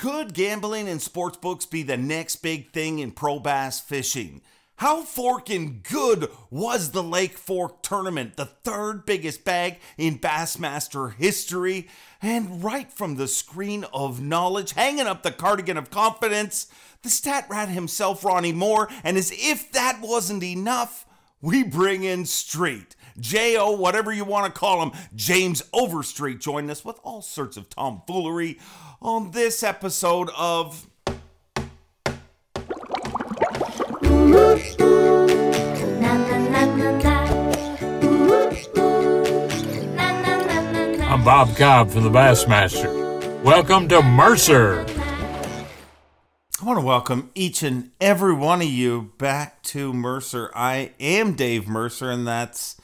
Could gambling and sports books be the next big thing in pro bass fishing? How forking good was the Lake Fork tournament, the third biggest bag in Bassmaster history? And right from the screen of knowledge, hanging up the cardigan of confidence, the stat rat himself, Ronnie Moore, and as if that wasn't enough, we bring in Street. J.O., whatever you want to call him, James Overstreet joined us with all sorts of tomfoolery on this episode of I'm Bob Cobb from the Bassmaster. Welcome to Mercer. I want to welcome each and every one of you back to Mercer. I am Dave Mercer, and that's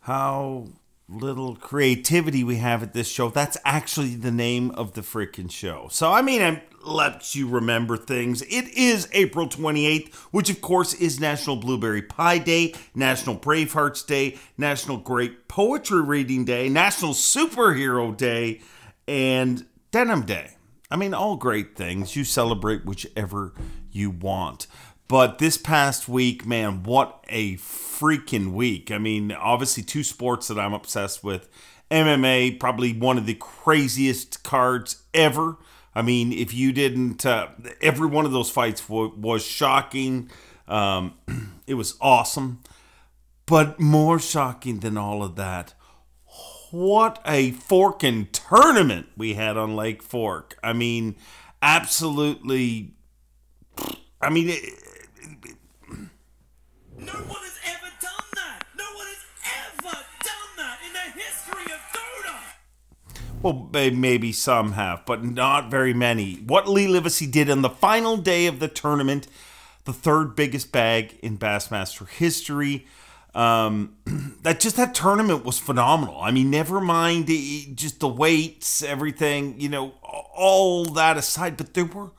how little creativity we have at this show. That's actually the name of the freaking show. So, I mean, I lets you remember things. It is April 28th, which of course is National Blueberry Pie Day, National Bravehearts Day, National Great Poetry Reading Day, National Superhero Day, and Denim Day. I mean, all great things. You celebrate whichever you want. But this past week, man, what a freaking week. I mean, obviously, two sports that I'm obsessed with. MMA, probably one of the craziest cards ever. I mean, if you didn't, uh, every one of those fights w- was shocking. Um, it was awesome. But more shocking than all of that, what a forking tournament we had on Lake Fork. I mean, absolutely. I mean, it, no one has Well, maybe some have, but not very many. What Lee Livesey did on the final day of the tournament, the third biggest bag in Bassmaster history. Um, that just that tournament was phenomenal. I mean, never mind just the weights, everything, you know, all that aside, but they were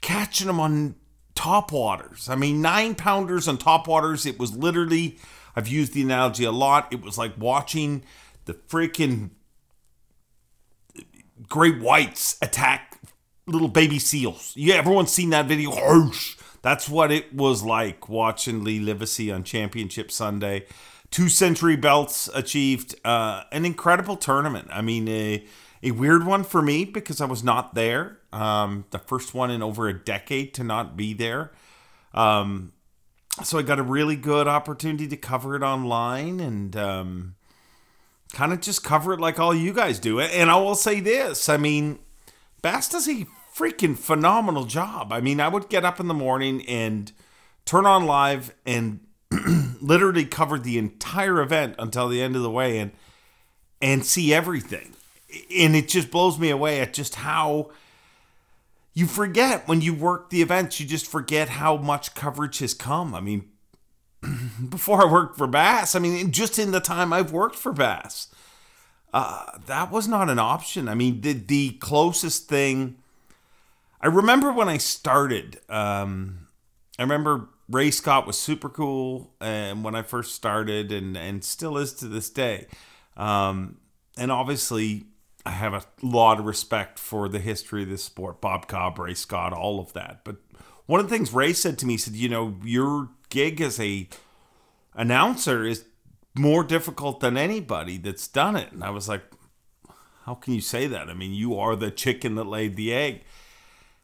catching them on top waters. I mean, nine pounders on top waters. It was literally, I've used the analogy a lot. It was like watching the freaking great whites attack little baby seals. Yeah, everyone's seen that video. That's what it was like watching Lee Livesey on Championship Sunday. Two century belts achieved, uh, an incredible tournament. I mean, a, a weird one for me because I was not there. Um, the first one in over a decade to not be there. Um, so I got a really good opportunity to cover it online and um, kind of just cover it like all you guys do. And I will say this I mean, Bass does a freaking phenomenal job. I mean, I would get up in the morning and turn on live and literally cover the entire event until the end of the way and and see everything. And it just blows me away at just how you forget when you work the events, you just forget how much coverage has come. I mean, before I worked for Bass, I mean, just in the time I've worked for Bass, uh, that was not an option. I mean, the, the closest thing I remember when I started, um, I remember Ray Scott was super cool and when I first started and, and still is to this day. Um, and obviously, I have a lot of respect for the history of this sport, Bob Cobb, Ray Scott, all of that. But one of the things Ray said to me, he said, you know, your gig as a announcer is more difficult than anybody that's done it. And I was like, how can you say that? I mean, you are the chicken that laid the egg.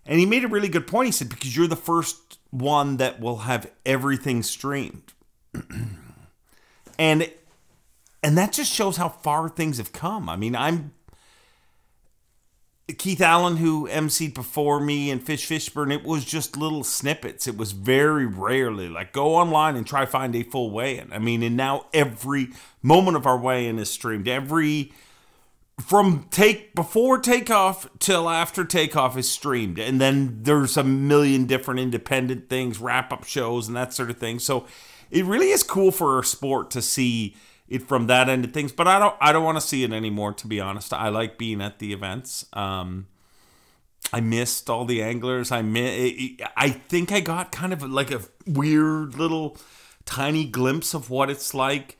And he made a really good point. He said, because you're the first one that will have everything streamed. and and that just shows how far things have come. I mean, I'm Keith Allen, who emceed before me, and Fish Fishburne, it was just little snippets. It was very rarely like go online and try find a full weigh-in. I mean, and now every moment of our weigh-in is streamed. Every from take before takeoff till after takeoff is streamed and then there's a million different independent things wrap up shows and that sort of thing so it really is cool for a sport to see it from that end of things but i don't i don't want to see it anymore to be honest i like being at the events um i missed all the anglers i mi- i think i got kind of like a weird little tiny glimpse of what it's like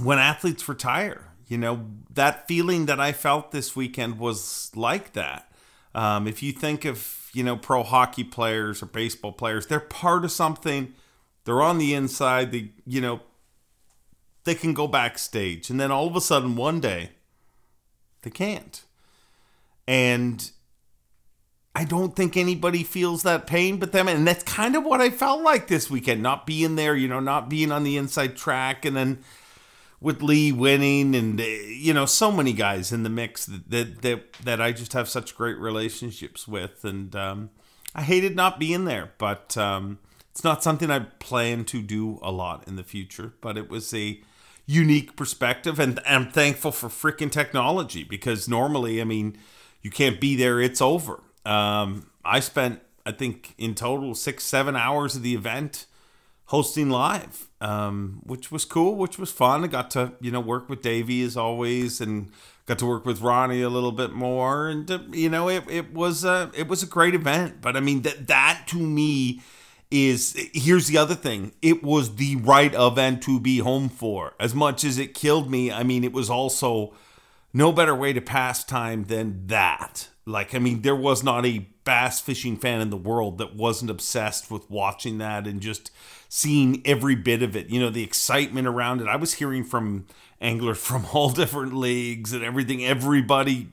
when athletes retire you know, that feeling that I felt this weekend was like that. Um, if you think of you know pro hockey players or baseball players, they're part of something. They're on the inside. They you know they can go backstage, and then all of a sudden one day they can't. And I don't think anybody feels that pain but them. And that's kind of what I felt like this weekend, not being there, you know, not being on the inside track. And then with Lee winning and, uh, you know, so many guys in the mix that, that, that, that I just have such great relationships with. And um, I hated not being there, but um, it's not something I plan to do a lot in the future. But it was a unique perspective. And I'm thankful for freaking technology because normally, I mean, you can't be there, it's over. Um, I spent, I think, in total six, seven hours of the event hosting live, um, which was cool, which was fun. I got to, you know, work with Davey as always, and got to work with Ronnie a little bit more, and uh, you know, it, it was a it was a great event. But I mean, that that to me is here's the other thing it was the right event to be home for as much as it killed me i mean it was also no better way to pass time than that like, I mean, there was not a bass fishing fan in the world that wasn't obsessed with watching that and just seeing every bit of it. You know, the excitement around it. I was hearing from anglers from all different leagues and everything. Everybody,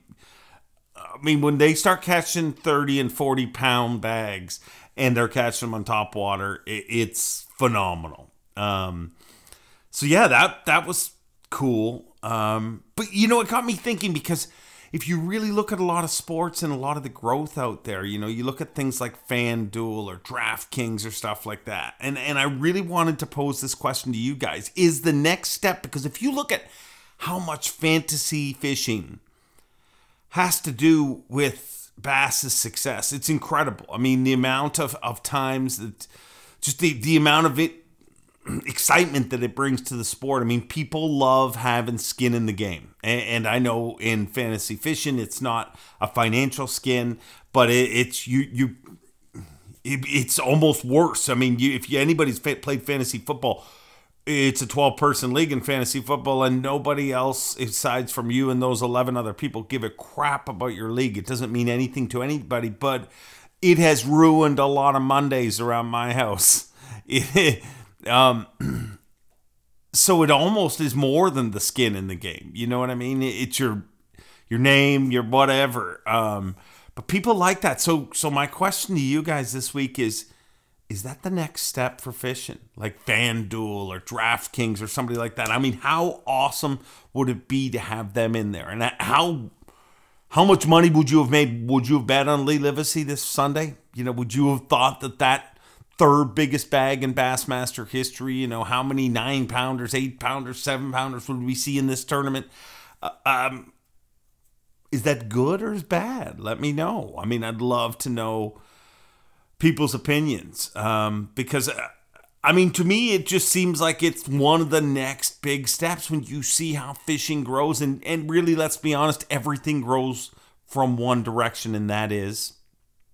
I mean, when they start catching 30 and 40 pound bags and they're catching them on top water, it, it's phenomenal. Um, so yeah, that that was cool. Um, but you know, it got me thinking because if you really look at a lot of sports and a lot of the growth out there, you know, you look at things like FanDuel or DraftKings or stuff like that. And and I really wanted to pose this question to you guys. Is the next step because if you look at how much fantasy fishing has to do with Bass's success, it's incredible. I mean, the amount of, of times that just the, the amount of it excitement that it brings to the sport. I mean, people love having skin in the game. And, and I know in fantasy fishing, it's not a financial skin, but it, it's you, you, it, it's almost worse. I mean, you, if you, anybody's played fantasy football, it's a 12 person league in fantasy football, and nobody else, aside from you and those 11 other people, give a crap about your league. It doesn't mean anything to anybody, but it has ruined a lot of Mondays around my house. Um, so it almost is more than the skin in the game. You know what I mean? It's your your name, your whatever. Um, but people like that. So so my question to you guys this week is is that the next step for fishing? Like FanDuel or DraftKings or somebody like that. I mean, how awesome would it be to have them in there? And how how much money would you have made? Would you have bet on Lee Livesey this Sunday? You know, would you have thought that that third biggest bag in Bassmaster history. You know, how many nine pounders, eight pounders, seven pounders would we see in this tournament? Uh, um, is that good or is bad? Let me know. I mean, I'd love to know people's opinions um, because. Uh, I mean, to me, it just seems like it's one of the next big steps when you see how fishing grows. And, and really, let's be honest, everything grows from one direction, and that is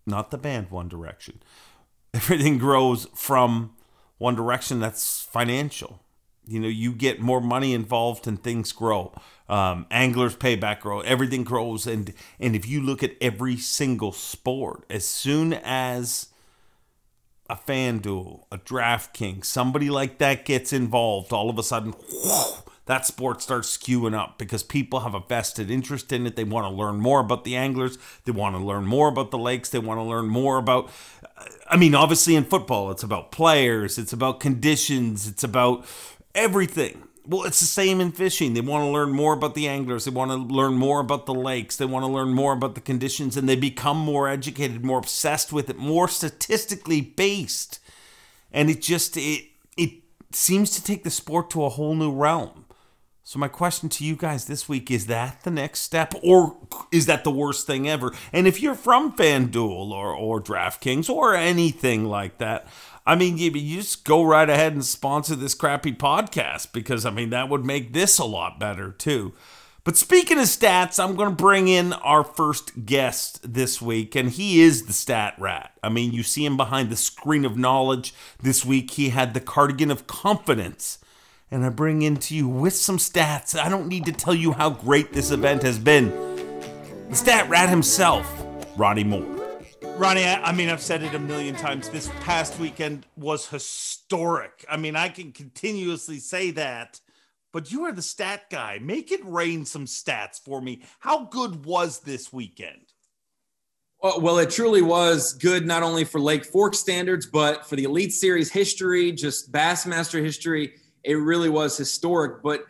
not the band One Direction, everything grows from one direction that's financial you know you get more money involved and things grow um, anglers payback grow everything grows and and if you look at every single sport as soon as a FanDuel, a DraftKings, somebody like that gets involved, all of a sudden, that sport starts skewing up because people have a vested interest in it. They want to learn more about the anglers. They want to learn more about the lakes. They want to learn more about, I mean, obviously in football, it's about players, it's about conditions, it's about everything. Well, it's the same in fishing. They want to learn more about the anglers. They want to learn more about the lakes. They want to learn more about the conditions, and they become more educated, more obsessed with it, more statistically based. And it just it it seems to take the sport to a whole new realm. So my question to you guys this week is that the next step or is that the worst thing ever? And if you're from FanDuel or or DraftKings or anything like that, I mean you, you just go right ahead and sponsor this crappy podcast because I mean that would make this a lot better too. But speaking of stats, I'm going to bring in our first guest this week, and he is the stat rat. I mean, you see him behind the screen of knowledge. This week, he had the cardigan of confidence and I bring into you with some stats. I don't need to tell you how great this event has been. The stat rat himself, Ronnie Moore. Ronnie, I, I mean, I've said it a million times. This past weekend was historic. I mean, I can continuously say that, but you are the stat guy. Make it rain some stats for me. How good was this weekend? Well, well, it truly was good, not only for Lake Fork standards, but for the Elite Series history, just Bassmaster history. It really was historic. But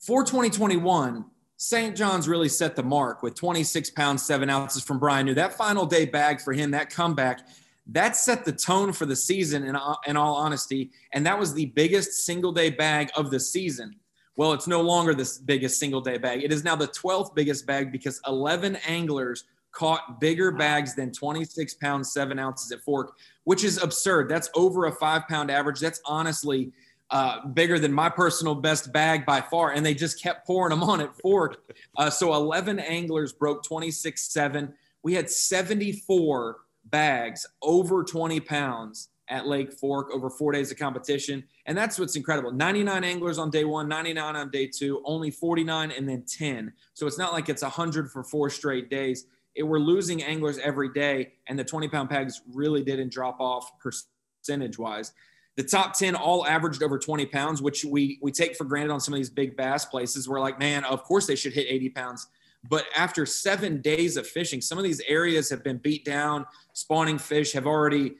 for 2021, St. John's really set the mark with 26 pounds, seven ounces from Bryan New. That final day bag for him, that comeback, that set the tone for the season in, in all honesty. And that was the biggest single day bag of the season. Well, it's no longer the biggest single day bag. It is now the 12th biggest bag because 11 anglers caught bigger bags than 26 pounds, seven ounces at Fork, which is absurd. That's over a five pound average. That's honestly uh, bigger than my personal best bag by far, and they just kept pouring them on at Fork. Uh, so 11 anglers broke 26 7. We had 74 bags over 20 pounds at Lake Fork over four days of competition. And that's what's incredible 99 anglers on day one, 99 on day two, only 49, and then 10. So it's not like it's 100 for four straight days. It, we're losing anglers every day, and the 20 pound bags really didn't drop off percentage wise. The top 10 all averaged over 20 pounds, which we we take for granted on some of these big bass places. We're like, man, of course they should hit 80 pounds. But after seven days of fishing, some of these areas have been beat down. Spawning fish have already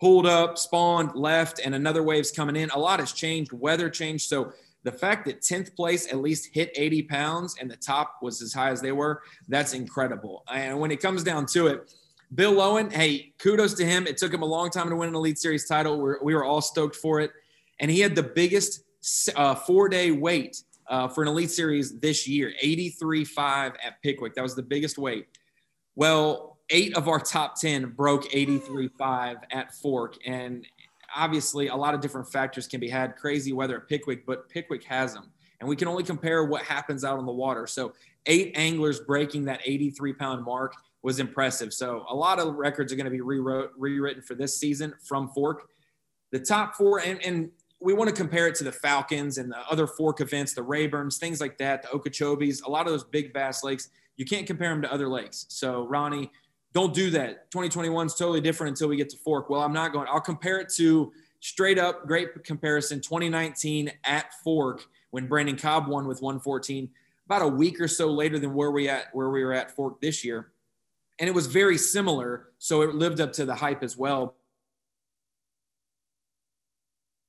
pulled up, spawned, left, and another wave's coming in. A lot has changed, weather changed. So the fact that 10th place at least hit 80 pounds and the top was as high as they were, that's incredible. And when it comes down to it, Bill Lowen, hey, kudos to him. It took him a long time to win an Elite Series title. We're, we were all stoked for it. And he had the biggest uh, four day weight uh, for an Elite Series this year 83.5 at Pickwick. That was the biggest weight. Well, eight of our top 10 broke 83.5 at Fork. And obviously, a lot of different factors can be had crazy weather at Pickwick, but Pickwick has them. And we can only compare what happens out on the water. So, eight anglers breaking that 83 pound mark was impressive. So a lot of records are going to be rewrote, rewritten for this season from Fork. The top four, and, and we want to compare it to the Falcons and the other Fork events, the Rayburns, things like that, the Okeechobees, a lot of those big bass lakes. You can't compare them to other lakes. So Ronnie, don't do that. 2021 is totally different until we get to Fork. Well, I'm not going. I'll compare it to straight up great comparison 2019 at Fork when Brandon Cobb won with 114 about a week or so later than where we at where we were at Fork this year and it was very similar. So it lived up to the hype as well.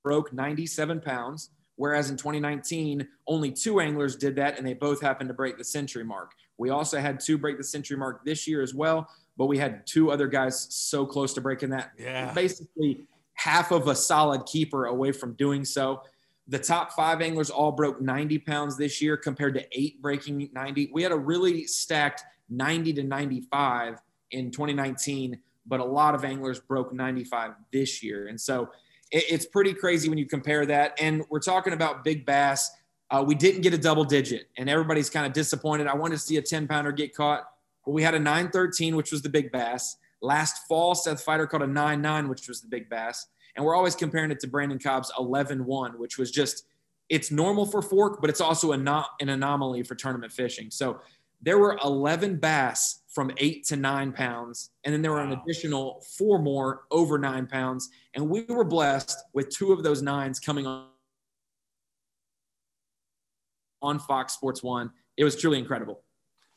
Broke 97 pounds, whereas in 2019, only two anglers did that, and they both happened to break the century mark. We also had two break the century mark this year as well, but we had two other guys so close to breaking that. Yeah. Basically, half of a solid keeper away from doing so. The top five anglers all broke 90 pounds this year compared to eight breaking 90. We had a really stacked 90 to 95 in 2019, but a lot of anglers broke 95 this year. And so it, it's pretty crazy when you compare that. And we're talking about big bass. Uh, we didn't get a double digit, and everybody's kind of disappointed. I wanted to see a 10 pounder get caught, but we had a 913, which was the big bass. Last fall, Seth Feider caught a 9 9, which was the big bass. And we're always comparing it to Brandon Cobb's 11 1, which was just, it's normal for fork, but it's also a not an anomaly for tournament fishing. So there were 11 bass from eight to nine pounds. And then there were an additional four more over nine pounds. And we were blessed with two of those nines coming on, on Fox Sports One. It was truly incredible.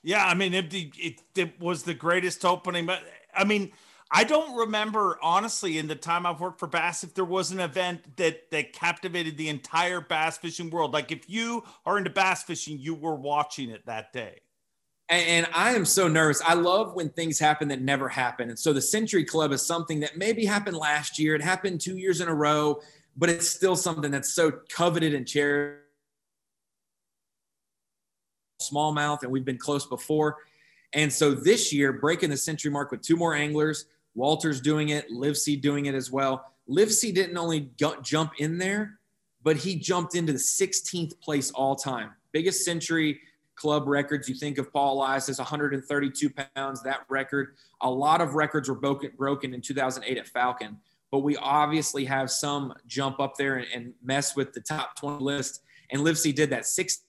Yeah, I mean, it, it, it was the greatest opening. But I mean, I don't remember honestly in the time I've worked for Bass if there was an event that that captivated the entire bass fishing world. Like if you are into bass fishing, you were watching it that day and, I am so nervous. I love when things happen that never happen. And so the Century Club is something that maybe happened last year. It happened two years in a row, but it's still something that's so coveted and cherished. Smallmouth, and we've been close before. And so this year, breaking the century mark with two more anglers, Walters doing it, Livesey doing it as well. Livesey didn't only jump in there, but he jumped into the 16th place all time. Biggest century club records. You think of Paul Elias as 132 pounds, that record. A lot of records were broken, broken in 2008 at Falcon, but we obviously have some jump up there and, and mess with the top 20 list. And Livesey did that six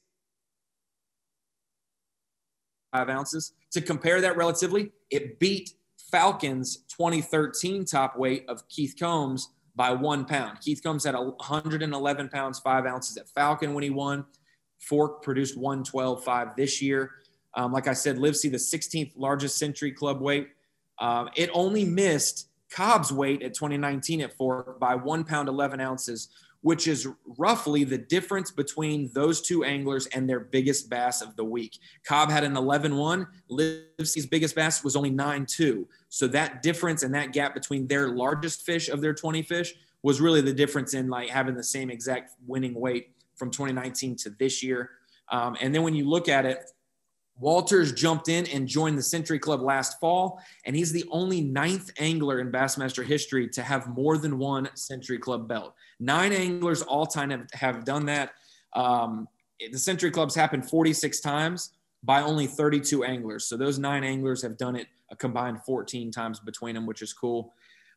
five ounces. To compare that relatively, it beat Falcons 2013 top weight of Keith Combs by one pound. Keith Combs had 111 pounds, five ounces at Falcon when he won. Fork produced 112.5 this year. Um, like I said, Livesey, the 16th largest Century Club weight. Um, it only missed Cobb's weight at 2019 at Fork by one pound, 11 ounces, which is roughly the difference between those two anglers and their biggest bass of the week. Cobb had an 11 1. Livesey's biggest bass was only 9 2. So that difference and that gap between their largest fish of their 20 fish was really the difference in like having the same exact winning weight from 2019 to this year. Um, and then when you look at it, Walters jumped in and joined the Century Club last fall, and he's the only ninth angler in Bassmaster history to have more than one Century Club belt. Nine anglers all time have, have done that. Um, the Century Clubs happened 46 times by only 32 anglers. So those nine anglers have done it a combined 14 times between them, which is cool.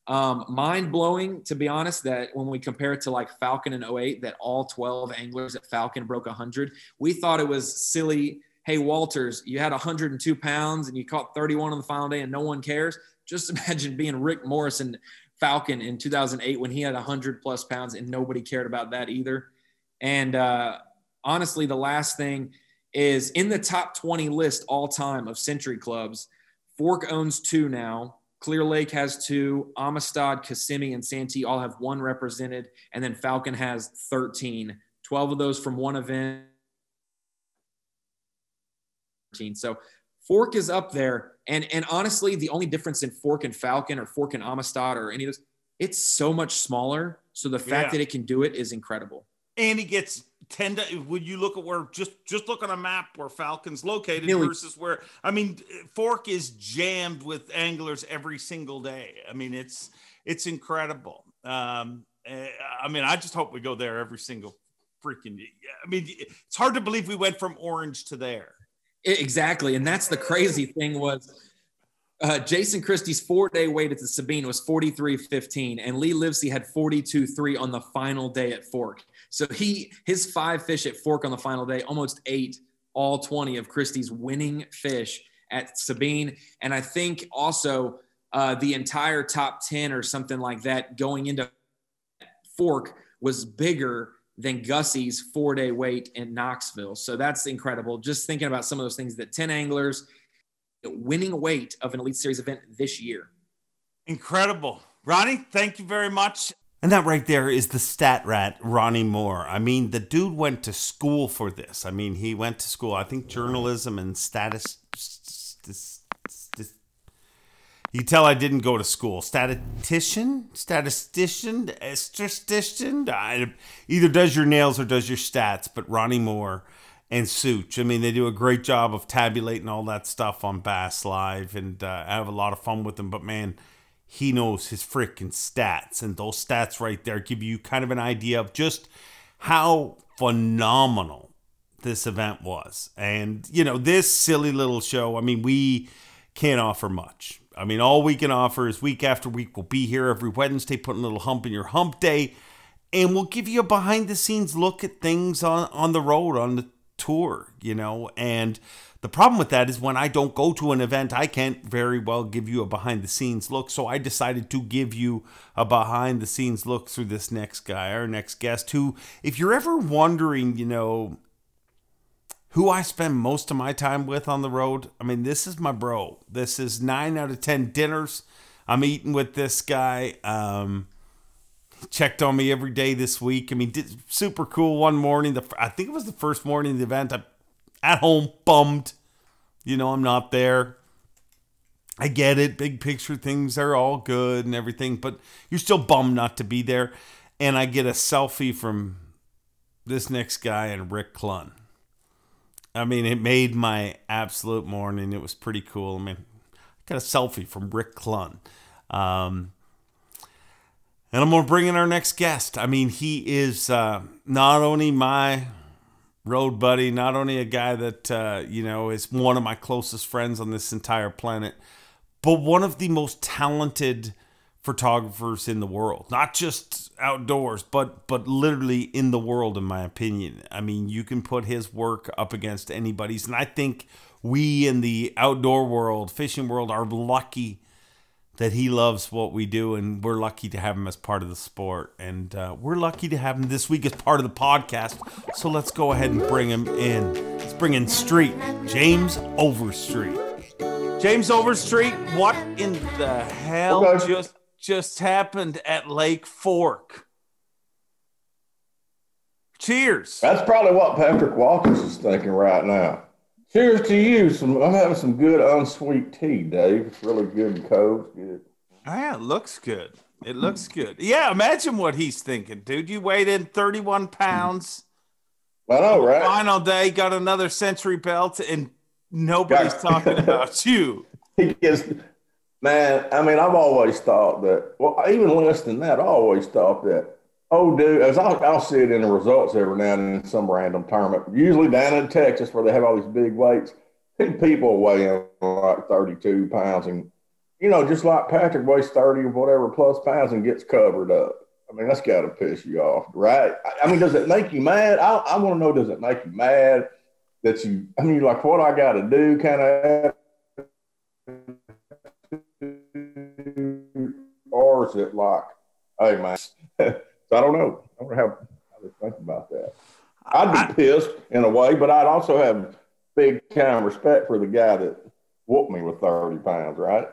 Um, mind blowing, to be honest, that when we compare it to like Falcon in 08, that all 12 anglers at Falcon broke 100. We thought it was silly. Hey, Walters, you had 102 pounds and you caught 31 on the final day and no one cares. Just imagine being Rick Morrison Falcon in 2008 when he had 100 plus pounds and nobody cared about that either. And uh, honestly, the last thing is in the top 20 list all time of Century clubs, Fork owns two now. Clear Lake has two. Amistad, Kissimmee, and Santee all have one represented. And then Falcon has 13. 12 of those from one event. So Fork is up there. And, and honestly, the only difference in Fork and Falcon or Fork and Amistad or any of those, it's so much smaller. So the fact Yeah. that it can do it is incredible. and he gets 10 to, when you look at where just just look on a map where falcon's located versus where i mean fork is jammed with anglers every single day i mean it's it's incredible um eh, i mean i just hope we go there every single freaking i mean it's hard to believe we went from orange to there Exactly. And that's the crazy thing was uh, Jason Christie's four day weight at the Sabine was 43.15 and Lee Livesey had 42 3 on the final day at Fork. So he, his five fish at Fork on the final day, almost ate all 20 of Christie's winning fish at Sabine. And I think also uh, the entire top 10 or something like that going into Fork was bigger than Gussie's four day weight in Knoxville. So that's incredible. Just thinking about some of those things that 10 anglers winning a weight of an Elite Series event this year. incredible ronnie thank you very much And that right there is the stat rat, Ronnie Moore. I mean, the dude went to school for this. I mean, he went to school, I think journalism and status. stis- stis- You tell I didn't go to school. Statistician? Statistician? Statistician? Either does your nails or does your stats, but Ronnie Moore and Such. I mean, they do a great job of tabulating all that stuff on Bass Live, and uh, I have a lot of fun with them. But man, he knows his freaking stats, and those stats right there give you kind of an idea of just how phenomenal this event was. And you know, this silly little show. I mean, we can't offer much. I mean, all we can offer is week after week. We'll be here every Wednesday, putting a little hump in your hump day, and we'll give you a behind the scenes look at things on on the road on the tour. You know, and the problem with that is when I don't go to an event, I can't very well give you a behind the scenes look. So I decided to give you a behind the scenes look through this next guy, our next guest, who, if you're ever wondering, you know, who I spend most of my time with on the road, I mean, this is my bro. This is nine out of 10 dinners I'm eating with this guy. Um, checked on me every day this week. I mean, did super cool one morning. The I think it was the first morning of the event. I at home bummed. You know, I'm not there. I get it. Big picture things are all good and everything, but you're still bummed not to be there. And I get a selfie from this next guy and Rick Clunn. I mean, it made my absolute morning. It was pretty cool. I mean, I got a selfie from Rick Clunn. Um, and I'm going to bring in our next guest. I mean, he is uh, not only my road buddy, not only a guy that, uh, you know, is one of my closest friends on this entire planet, but one of the most talented photographers in the world. Not just outdoors, but but literally in the world, in my opinion. I mean, you can put his work up against anybody's, and I think we in the outdoor world, fishing world, are lucky that he loves what we do, and we're lucky to have him as part of the sport. And uh, we're lucky to have him this week as part of the podcast. So let's go ahead and bring him in. Let's bring in Street, James Overstreet. James Overstreet, what in the hell Okay. just just happened at Lake Fork? Cheers. That's probably what Patrick Watkins is thinking right now. Cheers to you. Some I'm having some good unsweet tea, Dave. It's really good and cold. Good. Yeah, it looks good. It looks good. Yeah, imagine what he's thinking, dude. You weighed in 31 pounds. I know, right? Final day, got another century belt, and nobody's talking about you. He gets, man. I mean, I've always thought that. Well, even less than that, I always thought that. Oh, dude, as I'll, I'll see it in the results every now and then in some random tournament. Usually down in Texas, where they have all these big weights, people weighing like thirty-two pounds, and you know, just like Patrick weighs thirty or whatever plus pounds and gets covered up. I mean, that's got to piss you off, right? I- I mean, does it make you mad? I, I want to know, does it make you mad that you? I mean, like, what I got to do, kind of it like, hey man? so I don't know. I don't have how to think about that. I'd be pissed in a way, but I'd also have big time respect for the guy that whooped me with thirty pounds, right?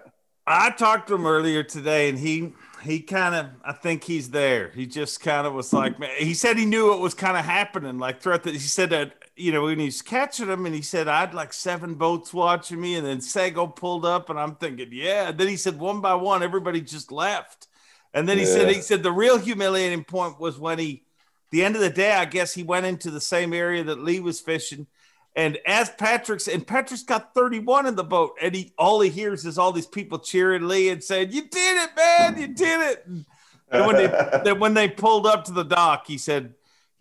I talked to him earlier today, and he he kind of I think he's there. He just kind of was like, man, he said he knew it was kind of happening. Like throughout the, he said that you know when he's catching them, and he said I had like seven boats watching me, and then Sago pulled up, and I'm thinking, yeah. And then he said one by one, everybody just left, and then he said he said the real humiliating point was when he, the end of the day, I guess he went into the same area that Lee was fishing. And as Patrick's and Patrick's got 31 in the boat, and he all he hears is all these people cheering Lee and saying, "You did it, man! You did it!" And then when they then when they pulled up to the dock, he said,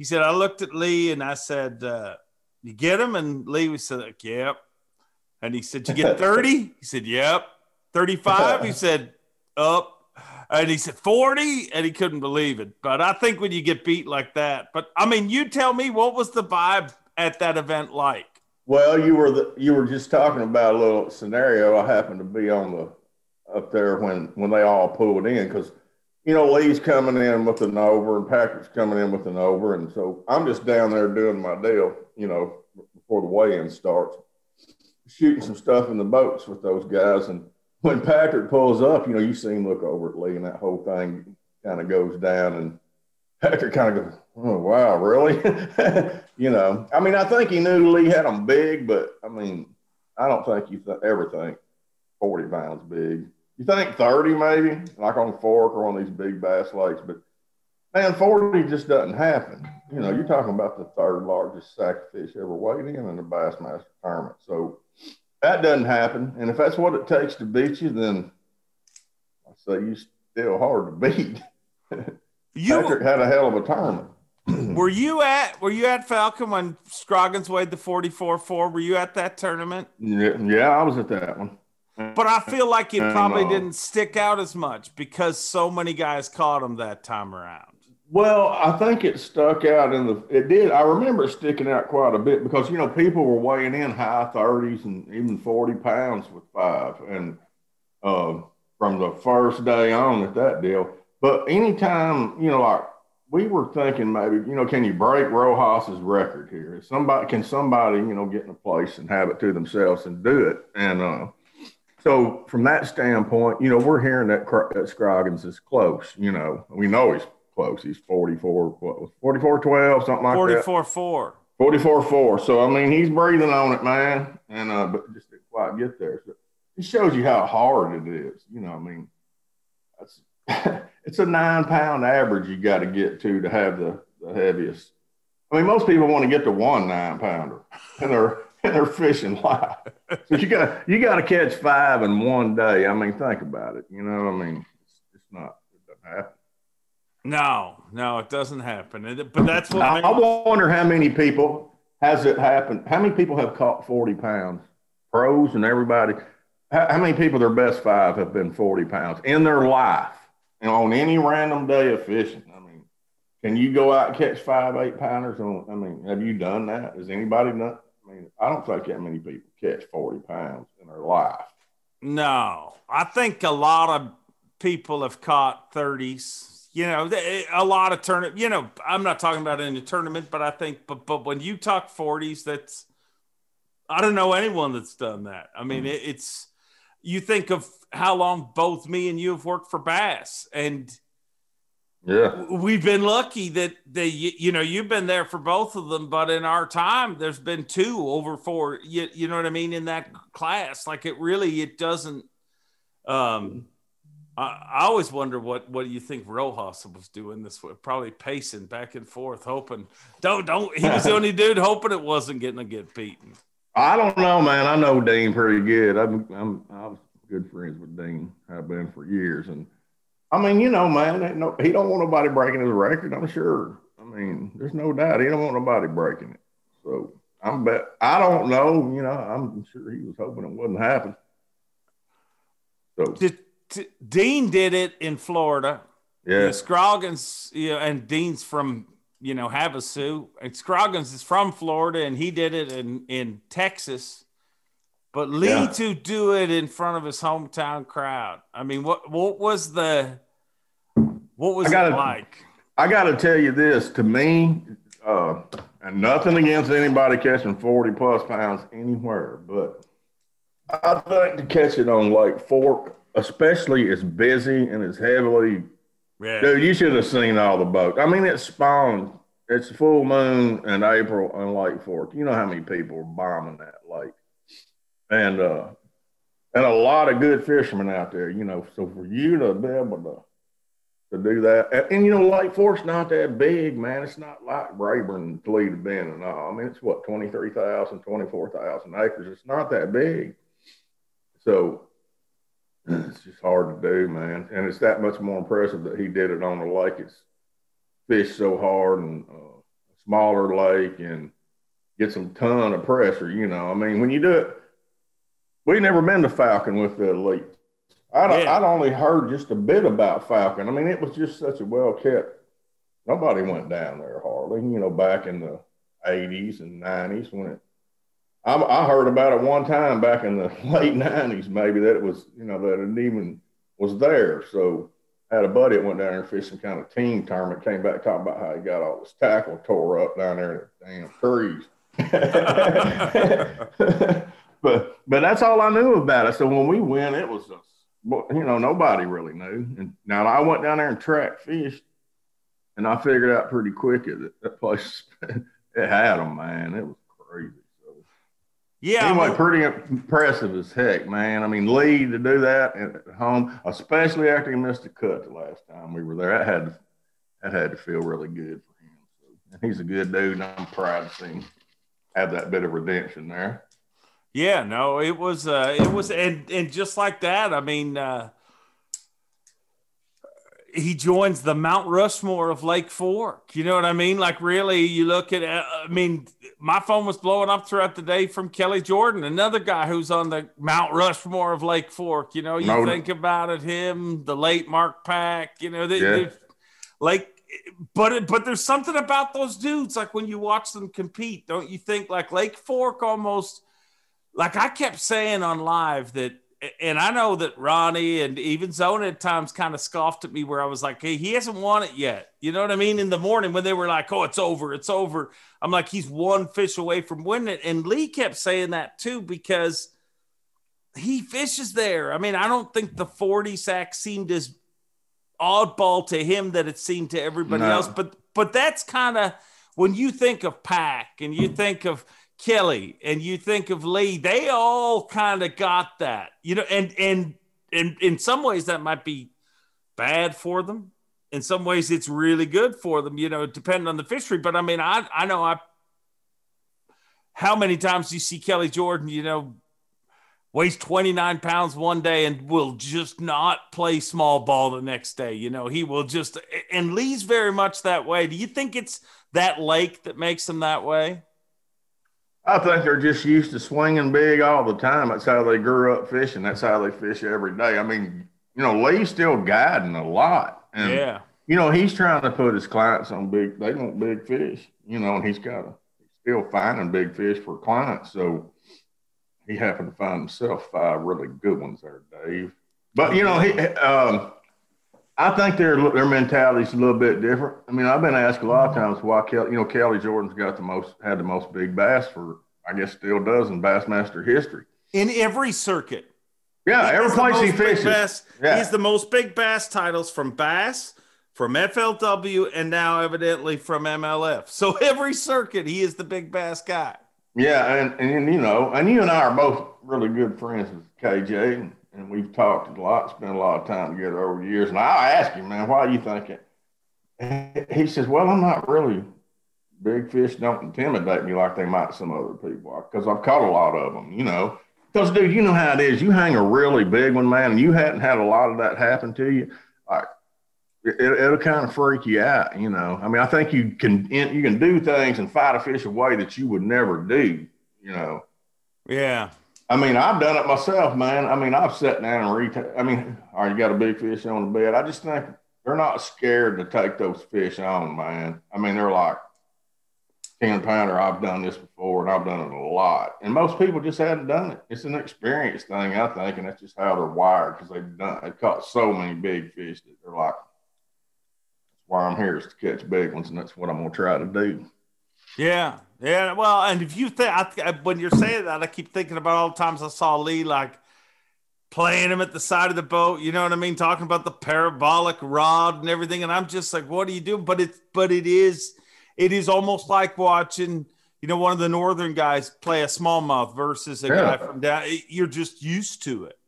"He said I looked at Lee and I said, uh, you get him?" And Lee was like, "Yep." And he said, "You get 30?" He said, "Yep." 35? He said, "Up." And he said 40, and he couldn't believe it. But I think when you get beat like that, but I mean, you tell me what was the vibe at that event like? Well, you were the, you were just talking about a little scenario. I happened to be on the up there when when they all pulled in because you know Lee's coming in with an over and Patrick's coming in with an over, and so I'm just down there doing my deal. You know, before the weigh-in starts, shooting some stuff in the boats with those guys. And when Patrick pulls up, you know, you see him look over at Lee, and that whole thing kind of goes down and. Patrick kind of goes, "Oh wow, really?" you know, I mean, I think he knew Lee had him big, but I mean, I don't think you th- ever think forty pounds big. You think thirty, maybe, like on Fork or on these big bass lakes, but man, forty just doesn't happen. You know, you're talking about the third largest sack of fish ever weighed in in the Bassmaster tournament, so that doesn't happen. And if that's what it takes to beat you, then I say you still hard to beat. You Patrick had a hell of a tournament. were you at were you at Falcon when Scroggins weighed the 44-4? Were you at that tournament? Yeah, yeah, I was at that one. But I feel like it probably didn't stick out as much because so many guys caught him that time around. Well, I think it stuck out in the. It did. I remember it sticking out quite a bit because you know people were weighing in high thirties and even forty pounds with five, and uh, from the first day on at that deal. But anytime you know, like we were thinking, maybe you know, can you break Rojas's record here? Somebody can somebody you know get in a place and have it to themselves and do it? And uh, so from that standpoint, you know, we're hearing that, that Scroggins is close. You know, we know he's close. He's 44, what was 44 12, something like that. 44-4. 44 4. So, I mean, he's breathing on it, man. And, uh, but just didn't quite get there. So it shows you how hard it is. You know, I mean, that's, it's a nine pound average you got to get to to have the, the heaviest. I mean, most people want to get to one nine pounder and they're, and they're fishing live. So you got you got to catch five in one day. I mean, think about it. You know, I mean, it's, it's not it doesn't happen. No, no, it doesn't happen. It- But that's what I, I wonder how many people has it happened. How many people have caught forty pounds? Pros and everybody. How, how many people their best five have been forty pounds in their life? And on any random day of fishing, I mean, can you go out and catch five eight pounders? On I mean, have you done that? Has anybody done? I mean, I don't think that many people catch 40 pounds in their life. No, I think a lot of people have caught 30s. You know, eh, a lot of tournament. You know, I'm not talking about in a tournament, but I think, but but when you talk 40s, that's I don't know anyone that's done that. I mean, hmm. it, it's you think of how long both me and you have worked for Bass, and Yeah. we've been lucky that they you, know you've been there for both of them but in our time there's been two over four you, you know what i mean in that class like it really it doesn't um I, I always wonder what what do you think Rojas was doing this way probably pacing back and forth hoping don't don't he was the only dude hoping it wasn't getting to get beaten I don't know, man. I know Dean pretty good. I'm, I'm, I was good friends with Dean. I've been for years, and I mean, you know, man, no, he don't want nobody breaking his record. I'm sure. I mean, there's no doubt he don't want nobody breaking it. So I'm bet. I don't know. You know, I'm sure he was hoping it wouldn't happen. So Did, D- Dean did it in Florida yeah, Yeah, Scroggins, you know, and Dean's from you know Havasu, and Scroggins is from Florida, and he did it in in Texas. But Lee Yeah. to do it in front of his hometown crowd. I mean, what what was the what was I it gotta- like? I got to tell you this. To me, uh, and nothing against anybody catching 40 plus pounds anywhere, but I think to catch it on Lake Fork, especially as busy and as heavily Yeah, Dude, you should have seen all the boats. I mean, it spawned. It's full moon in April on Lake Fork. You know how many people are bombing that lake, and uh, and a lot of good fishermen out there. You know, so for you to be able to to do that, and, and, you know, Lake Fork's not that big, man. It's not like Rayburn, Toledo Bend, and all. I mean, it's what 23,000, 24,000 acres. It's not that big, so it's just hard to do, man. And it's that much more impressive that he did it on a lake. It's fished so hard and uh, a smaller lake and gets a ton of pressure. You know, I mean, when you do it, we never been to Falcon with the elite. I'd, Yeah. I'd only heard just a bit about Falcon. I mean, it was just such a well kept. Nobody went down there hardly. You know, back in the '80s and '90s when it I, I heard about it one time back in the late nineties, maybe that it was, you know, that it even was there. So I had a buddy that went down there some kind of team tournament, came back talking about how he got all his tackle tore up down there in the damn trees. but but that's all I knew about it. So when we went, it was just, you know, nobody really knew. And now I went down there and tracked fish, and I figured out pretty quick that that place it had them, man. It was crazy. So yeah. I anyway, mean, pretty impressive as heck, man. I mean, Lee to do that at home, especially after he missed a cut the last time we were there, that had to, that had to feel really good for him. So, he's a good dude, and I'm proud to see him have that bit of redemption there. Yeah, no, it was uh it was and and just like that, I mean uh he joins the Mount Rushmore of Lake Fork. You know what I mean? Like really you look at uh, I mean my phone was blowing up throughout the day from Kelly Jordan, another guy who's on the Mount Rushmore of Lake Fork. You know, you think about it him, the late Mark Pack, you know, they, Yeah. like but but there's something about those dudes like when you watch them compete, don't you think like Lake Fork almost like I kept saying on live that, and I know that Ronnie and even Zona at times kind of scoffed at me where I was like, hey, he hasn't won it yet. You know what I mean? In the morning when they were like, oh, it's over, it's over. I'm like, he's one fish away from winning it. And Lee kept saying that too because he fishes there. I mean, I don't think the 40 sack seemed as oddball to him that it seemed to everybody No. else. But but that's kind of when you think of Pack and you think of Kelly and you think of Lee, they all kind of got that, you know, and and and in some ways that might be bad for them. In some ways, it's really good for them, you know, depending on the fishery. But I mean, I I know I how many times do you see Kelly Jordan, you know, weighs 29 pounds one day and will just not play small ball the next day. You know, he will just, and Lee's very much that way. Do you think it's that lake that makes him that way? I think they're just used to swinging big all the time. That's how they grew up fishing. That's how they fish every day. I mean, you know, Lee's still guiding a lot. And, yeah. you know, he's trying to put his clients on big, they want big fish, you know, and he's got to, still finding big fish for clients. So he happened to find himself five really good ones there, Dave. But you know, he, um, I think their their mentality's a little bit different. I mean, I've been asked a lot of mm-hmm. times why Kelly, you know, Kelly Jordan's got the most had the most big bass for, I guess, still does in Bassmaster history. In every circuit. Yeah, He every place he fishes. Bass, Yeah. He's the most big bass titles from Bass, from FLW, and now evidently from MLF. So every circuit, he is the big bass guy. Yeah, and, and you know, and you and I are both really good friends with KJ, and, we've talked a lot, spent a lot of time together over the years. And I asked him, man, why you think it? And He says, well, I'm not really big fish don't intimidate me like they might some other people because I've caught a lot of them, you know. Because, dude, you know how it is. You hang a really big one, man, and you hadn't had a lot of that happen to you. Like, it, it'll kind of freak you out, you know. I mean, I think you can you can do things and fight a fish away that you would never do, you know. Yeah. I mean, I've done it myself, man. I mean, I've sat down and retail. I mean, all right, you got a big fish on the bed. I just think they're not scared to take those fish on, man. I mean, they're like 10 pounder. I've done this before and I've done it a lot. And most people just hadn't done it. It's an experience thing, I think. And that's just how they're wired because they've done, they've caught so many big fish that they're like, that's why I'm here is to catch big ones. And that's what I'm going to try to do. Yeah. Yeah. Well, and if you think, I, when you're saying that, I keep thinking about all the times I saw Lee like playing him at the side of the boat. You know what I mean? Talking about the parabolic rod and everything. And I'm just like, what are you doing? But it's, but it is, it is almost like watching, you know, one of the northern guys play a smallmouth versus a guy from down. You're just used to it.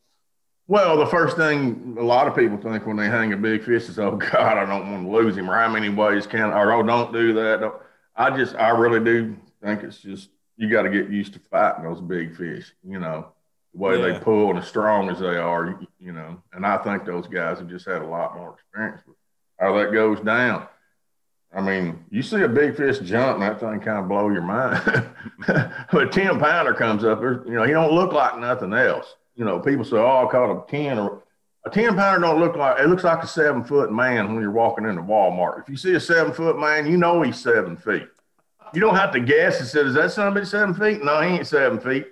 Well, the first thing a lot of people think when they hang a big fish is, "Oh God, I don't want to lose him," or "How many ways can?" or "Oh, don't do that." Don't. I just, I really do think it's just you got to get used to fighting those big fish. You know, the way Yeah. they pull and as strong as they are. You, know, and I think those guys have just had a lot more experience with how that goes down. I mean, you see a big fish jump, and that thing kind of blow your mind. but a ten pounder comes up, you know, he don't look like nothing else. You know, people say, "Oh, I caught a ten or a ten pounder." Don't look like it looks like a seven foot man when you're walking into Walmart. If you see a seven foot man, you know he's seven feet. You don't have to guess and say, "Is that somebody seven feet?" No, he ain't seven feet.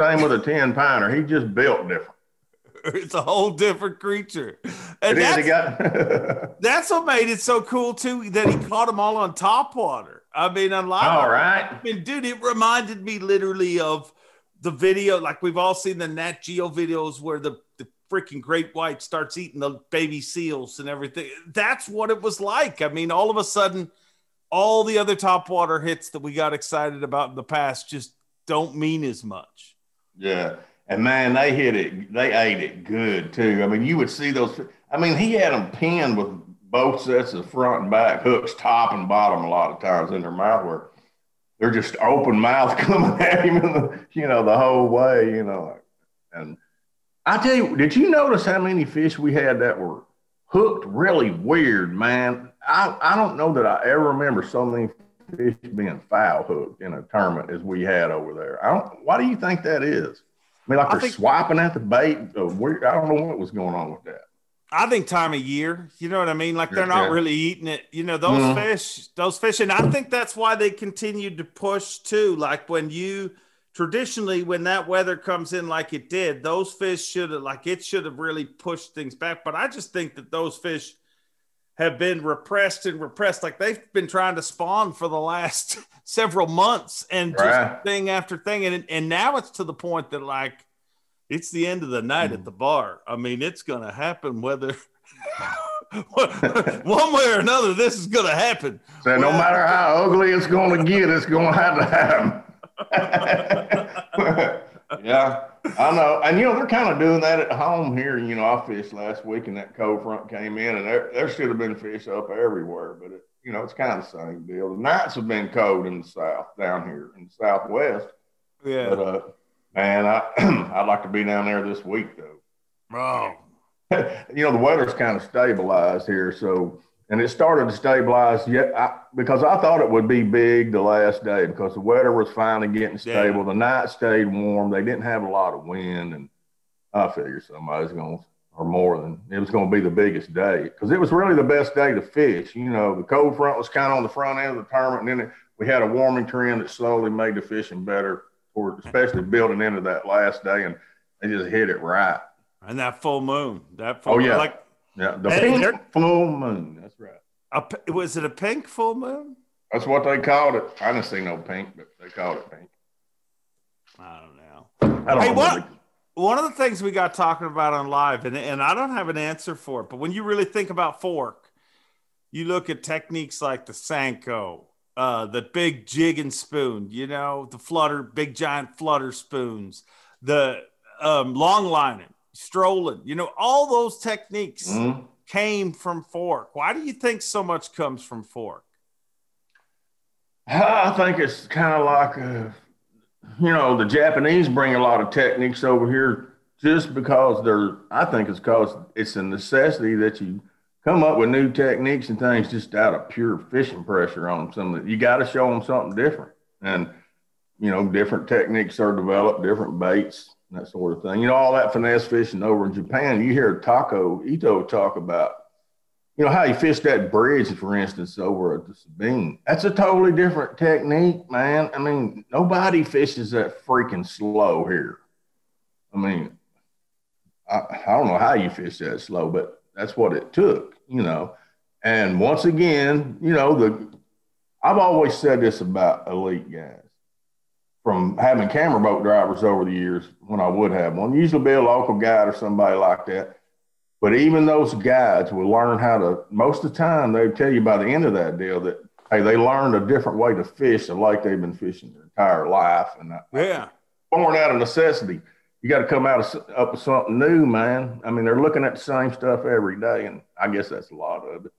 Same with a ten pounder. He just built different. It's a whole different creature. And It that's, got. that's what made it so cool too, that he caught them all on top water. I mean, lot All of. I mean, dude, it reminded me literally of the video. Like we've all seen the Nat Geo videos where the freaking great white starts eating the baby seals and everything. That's what it was like. I mean, all of a sudden, all the other top water hits that we got excited about in the past just don't mean as much. Yeah. And man, they hit it. They ate it good too. I mean, you would see those. I mean, he had them pinned with both sets of front and back hooks, top and bottom, a lot of times in their mouth, where they're just open mouth coming at him, the, you know, the whole way, you know. And I tell you, did you notice how many fish we had that were hooked really weird, man? I I don't know that I ever remember so many fish being foul hooked in a tournament as we had over there. I don't. Why do you think that is? I mean, like I they're think- swiping at the bait. Uh, weird, I don't know what was going on with that. I think time of year, you know what I mean? Like they're not yeah. really eating it. You know, those Mhm. fish, those fish, and I think that's why they continued to push too. Like when you traditionally, when that weather comes in like it did, those fish should have like it should have really pushed things back. But I just think that those fish have been repressed and repressed. Like they've been trying to spawn for the last several months and just Right. thing after thing. And and now it's to the point that like it's the end of the night at hmm. the bar. I mean, it's going to happen whether one way or another. This is going to happen. So no matter how ugly it's going to get, it's going to have to happen. yeah, I know. And, you know, they're kind of doing that at home here. You know, I fished last week and that cold front came in and there, there should have been fish up everywhere. But, it, you know, it's kind of the same deal. The nights have been cold in the south, down here in the southwest. Yeah. But, uh, man, I, I'd like to be down there this week, though. Oh, you know, the weather's kind of stabilized here. So, and it started to stabilize yet I, because I thought it would be big the last day because the weather was finally getting stable. The night stayed warm. They didn't have a lot of wind. And I figured somebody's going to, or more than it was going to be the biggest day because it was really the best day to fish. You know, the cold front was kind of on the front end of the tournament. And then it, we had a warming trend that slowly made the fishing better, toward, especially building into that last day, and they just hit it right. And that full moon. That full Oh, yeah. like Yeah, the pink full moon. That's right. a, was it a pink full moon? That's what they called it. I didn't see no pink, but they called it pink. I don't know. I don't Hey, know. what- really. One of the things we got talking about on live, and, and I don't have an answer for it, but when you really think about fork, you look at techniques like the Senko, uh, the big jig and spoon, you know, the flutter, big giant flutter spoons, the um, long lining, strolling, you know, all those techniques Mhm. came from fork. Why do you think so much comes from fork? I think it's kind of like, uh, you know, the Japanese bring a lot of techniques over here just because they're, I think it's because it's a necessity that you come up with new techniques and things just out of pure fishing pressure on some of it. You got to show them something different. And, you know, different techniques are developed, different baits, that sort of thing. You know, all that finesse fishing over in Japan, you hear Taku Ito talk about you know how he fished that bridge, for instance, over at the Sabine. That's a totally different technique, man. I mean, nobody fishes that freaking slow here. I mean, I, I don't know how you fish that slow, but that's what it took, you know. And once again, you know, the I've always said this about elite guys from having camera boat drivers over the years when I would have one. Usually be a local guide or somebody like that. But even those guides will learn how to, most of the time, they tell you by the end of that deal that, hey, they learned a different way to fish the lake they've been fishing their entire life. And that, Yeah. born out of necessity. You got to come out of, up with something new, man. I mean, they're looking at the same stuff every day. And I guess that's a lot of it.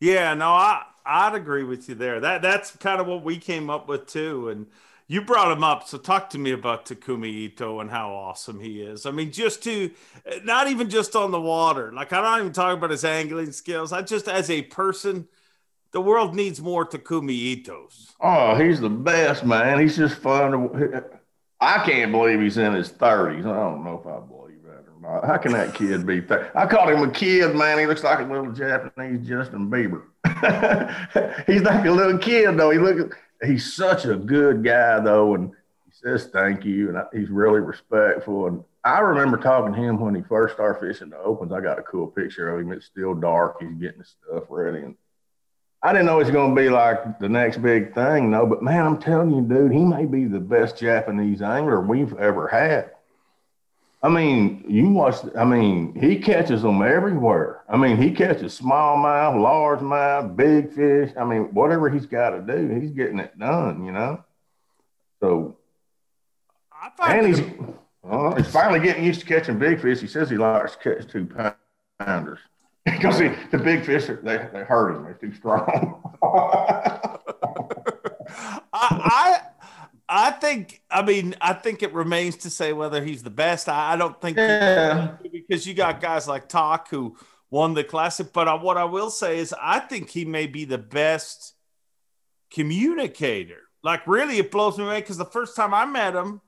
Yeah, no, I I'd agree with you there. That that's kind of what we came up with too. And you brought him up, so talk to me about Takumi Ito and how awesome he is. I mean, just to not even just on the water. Like I don't even talk about his angling skills. I just as a person, the world needs more Takumi Itos. Oh, he's the best, man. He's just fun. To, I can't believe he's in his 30s. I don't know if I believe that or not. How can that kid be 30? I called him a kid, man. He looks like a little Japanese Justin Bieber. he's like a little kid, though. He look, he's such a good guy, though. And he says thank you. And I, he's really respectful. And I remember talking to him when he first started fishing the opens. I got a cool picture of him. It's still dark. He's getting his stuff ready. And I didn't know he's going to be like the next big thing, no. But man, I'm telling you, dude, he may be the best Japanese angler we've ever had. I mean, you watch. I mean, he catches them everywhere. I mean, he catches smallmouth, largemouth, big fish. I mean, whatever he's got to do, he's getting it done. You know. So, I thought and he's well, he's finally getting used to catching big fish. He says he likes to catch two pounders because he, the big fish are- they they hurt him. They're too strong. I, I I think I mean I think it remains to say whether he's the best. I, I don't think Yeah. because you got guys like Tak who won the classic. But I, what I will say is I think he may be the best communicator. Like really, it blows me away because the first time I met him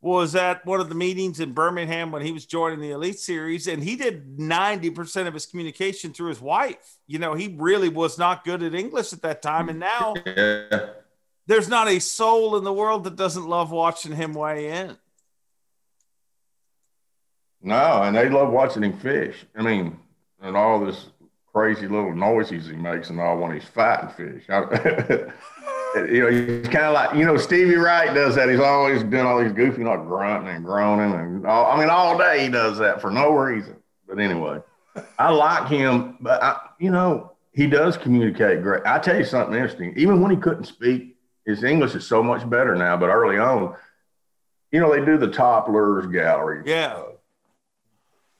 was at one of the meetings in Birmingham when he was joining the Elite Series, and he did ninety percent of his communication through his wife. You know, he really was not good at English at that time, and now yeah. There's not a soul in the world that doesn't love watching him weigh in. No, and they love watching him fish. I mean, and all this crazy little noises he makes and all when he's fighting fish. You know, he's kind of like, you know, Stevie Wright does that. He's always doing all these goofy, like grunting and groaning. And all, I mean, all day he does that for no reason. But anyway, I like him, but I, you know, he does communicate great. I tell you something interesting. Even when he couldn't speak, his English is so much better now. But early on, you know, they do the top lures gallery. Yeah.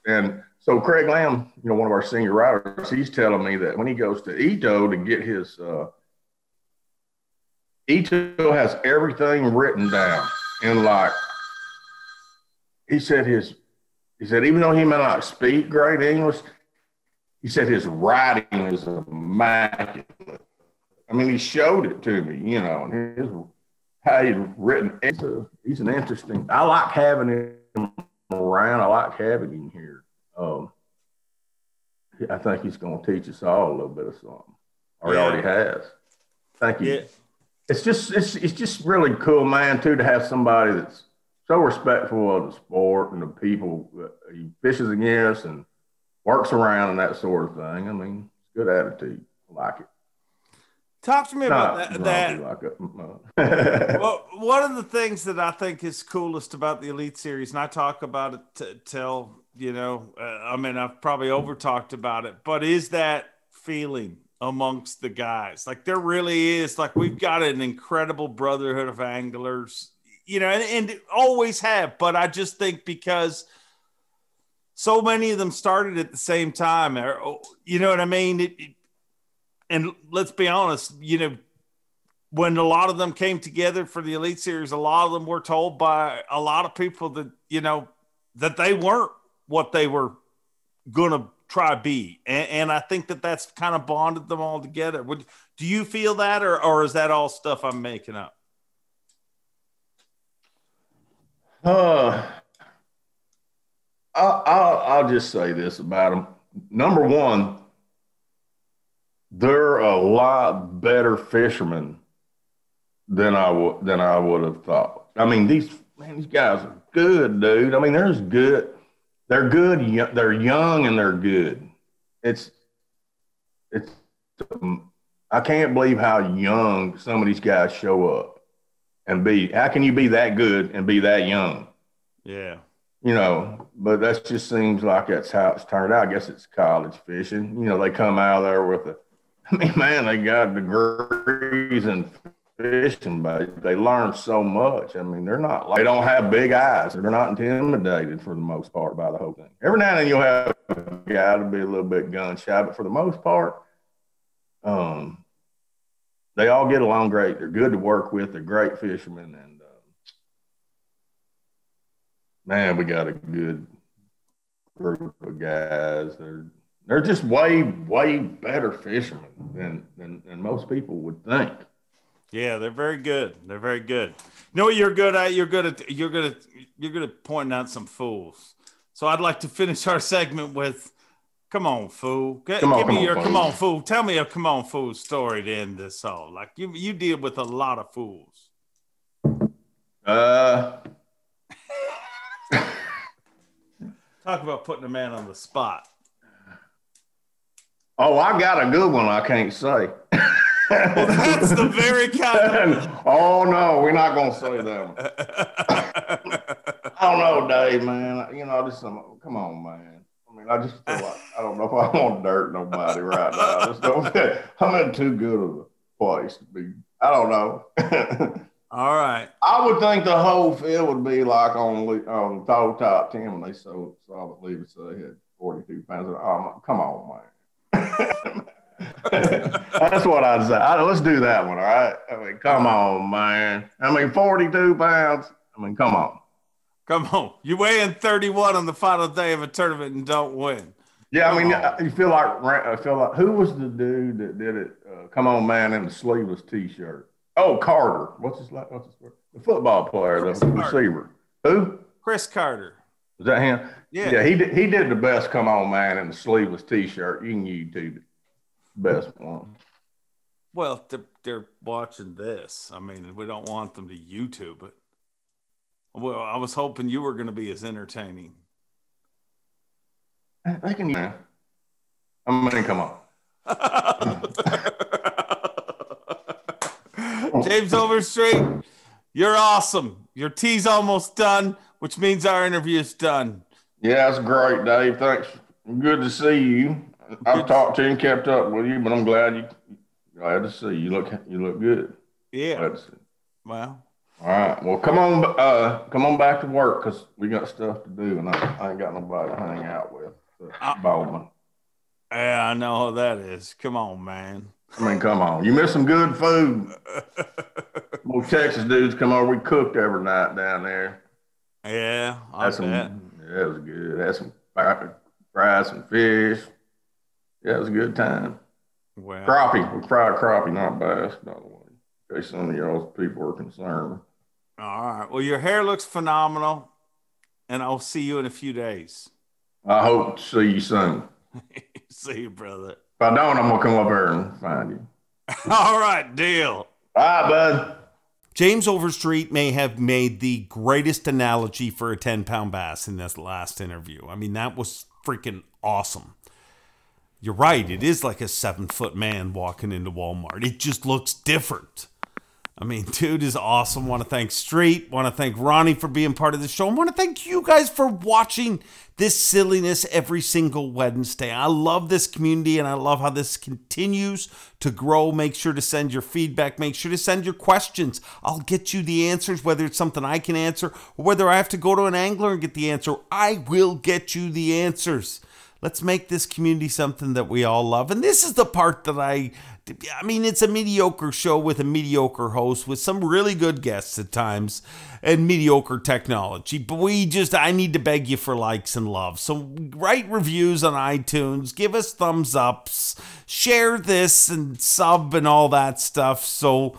And so Craig Lamb, you know, one of our senior writers, he's telling me that when he goes to Ito to get his, uh, Ito has everything written down in like, he said his, he said, even though he may not speak great English, he said his writing is immaculate. I mean, he showed it to me, you know, and his, how he's written. He's an interesting, I like having him around. I like having him here. Um, I think he's going to teach us all a little bit of something, or he already has. Thank you. Yeah. it's just it's it's just really cool, man, too, to have somebody that's so respectful of the sport and the people that he fishes against and works around and that sort of thing. I mean, it's good attitude. I like it. Talk to me about that. grumpy that like a, well, one of the things that I think is coolest about the Elite Series, and I talk about it t- till you know, uh, I mean, I've probably over talked about it, but is that feeling amongst the guys? Like there really is. Like we've got an incredible brotherhood of anglers, you know, and, and always have. But I just think because so many of them started at the same time, or you know what I mean. It, it, and let's be honest, you know, when a lot of them came together for the Elite Series, a lot of them were told by a lot of people that, you know, that they weren't what they were going to try be. And, and, I think that that's kind of bonded them all together. Would, do you feel that, or, or is that all stuff I'm making up? Uh, I'll, I'll, I'll just say this about them. Number one, they're a lot better fishermen than I would than I would have thought. I mean, these man, these guys are good, dude. I mean, they're good. They're good. They're young and they're good. It's it's. Um, I can't believe how young some of these guys show up and be. How can you be that good and be that young? Yeah. You know, but that just seems like that's how it's turned out. I guess it's college fishing. You know, they come out there with a I mean, man, they got degrees in fishing, but they learn so much. I mean, they're not like, they don't have big eyes. They're not intimidated for the most part by the whole thing. Every now and then you'll have a guy to be a little bit gun shy, but for the most part, um, they all get along great. They're good to work with. They're great fishermen, and uh, man, we got a good group of guys. They're they're just way, way better fishermen than, than, than most people would think. Yeah, they're very good. They're very good. You know what you're good at? You're good at you're good at you're good at pointing out some fools. So I'd like to finish our segment with come on, fool. G- come on, give me come your on, come on, fool. Tell me a come on, fool story to end this all. Like you you deal with a lot of fools. Uh talk about putting a man on the spot. Oh, I got a good one I can't say. well, that's the very kind of. oh, no, we're not going to say that one. I don't know, Dave, man. You know, just come on, man. I mean, I just feel like, I don't know if I want to dirt nobody right now. I just don't, I'm in too good of a place to be. I don't know. All right. I would think the whole field would be like on on the top ten when they saw saw the leaders. So they had 42 pounds. Oh, come on, man. That's what I'd say. I, let's do that one, all right? I mean, come on, man. I mean, 42 pounds. I mean, come on. Come on. You weigh in 31 on the final day of a tournament and don't win. Yeah, I mean, on. you feel like I feel like who was the dude that did it? Uh, come on, man, in the sleeveless T-shirt. Oh, Carter. What's his like? what's his word? The football player, Cris the Carter. receiver. Who? Cris Carter. Is that him? Yeah. Yeah, he did, he did the best come on man in the sleeveless t-shirt. You can YouTube it. Best one. Well, they're, they're watching this. I mean, we don't want them to YouTube it. Well, I was hoping you were going to be as entertaining. Eh, they can, yeah. I mean, come on. James Overstreet, you're awesome. Your tea's almost done, which means our interview is done. Yeah, that's great, Dave. Thanks. Good to see you. I've talked to you and kept up with you, but I'm glad you glad to see you. You look you look good. Yeah. Well. All right. Well, come on, uh, come on back to work because we got stuff to do, and I, I ain't got nobody to hang out with. Uh, Bowman. Yeah, I know how that is. Come on, man. I mean, come on. You miss some good food. Well, Texas dudes come over. We cooked every night down there. Yeah, I. Some, yeah, it was good. Had some fried some fish. Yeah, it was a good time. Well, crappie. We fried crappie, not bass, by the way. In case some of y'all people are concerned. All right. Well, your hair looks phenomenal, and I'll see you in a few days. I hope to see you soon. see you, brother. If I don't, I'm gonna come up here and find you. All right, deal. Bye, bud. James Overstreet may have made the greatest analogy for a 10 pound bass in this last interview. I mean, that was freaking awesome. You're right. It is like a seven foot man walking into Walmart. It just looks different. I mean, dude is awesome. Want to thank Street. Want to thank Ronnie for being part of the show. And want to thank you guys for watching this silliness every single Wednesday. I love this community and I love how this continues to grow. Make sure to send your feedback. Make sure to send your questions. I'll get you the answers, whether it's something I can answer or whether I have to go to an angler and get the answer. I will get you the answers. Let's make this community something that we all love. And this is the part that I I mean, it's a mediocre show with a mediocre host with some really good guests at times and mediocre technology. But we just, I need to beg you for likes and love. So write reviews on iTunes, give us thumbs ups, share this and sub and all that stuff. So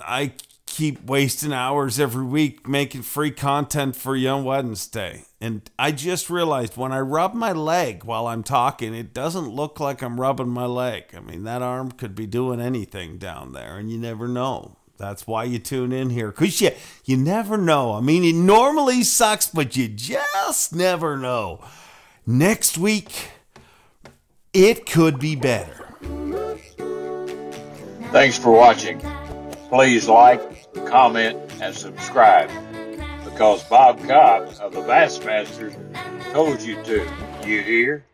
I keep wasting hours every week making free content for you on Wednesday. And I just realized when I rub my leg while I'm talking, it doesn't look like I'm rubbing my leg. I mean, that arm could be doing anything down there, and you never know. That's why you tune in here, because you, you never know. I mean, it normally sucks, but you just never know. Next week, it could be better. Thanks for watching. Please like, comment, and subscribe because Bob Cobb of the Bassmasters told you to. You hear?